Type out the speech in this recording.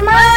bought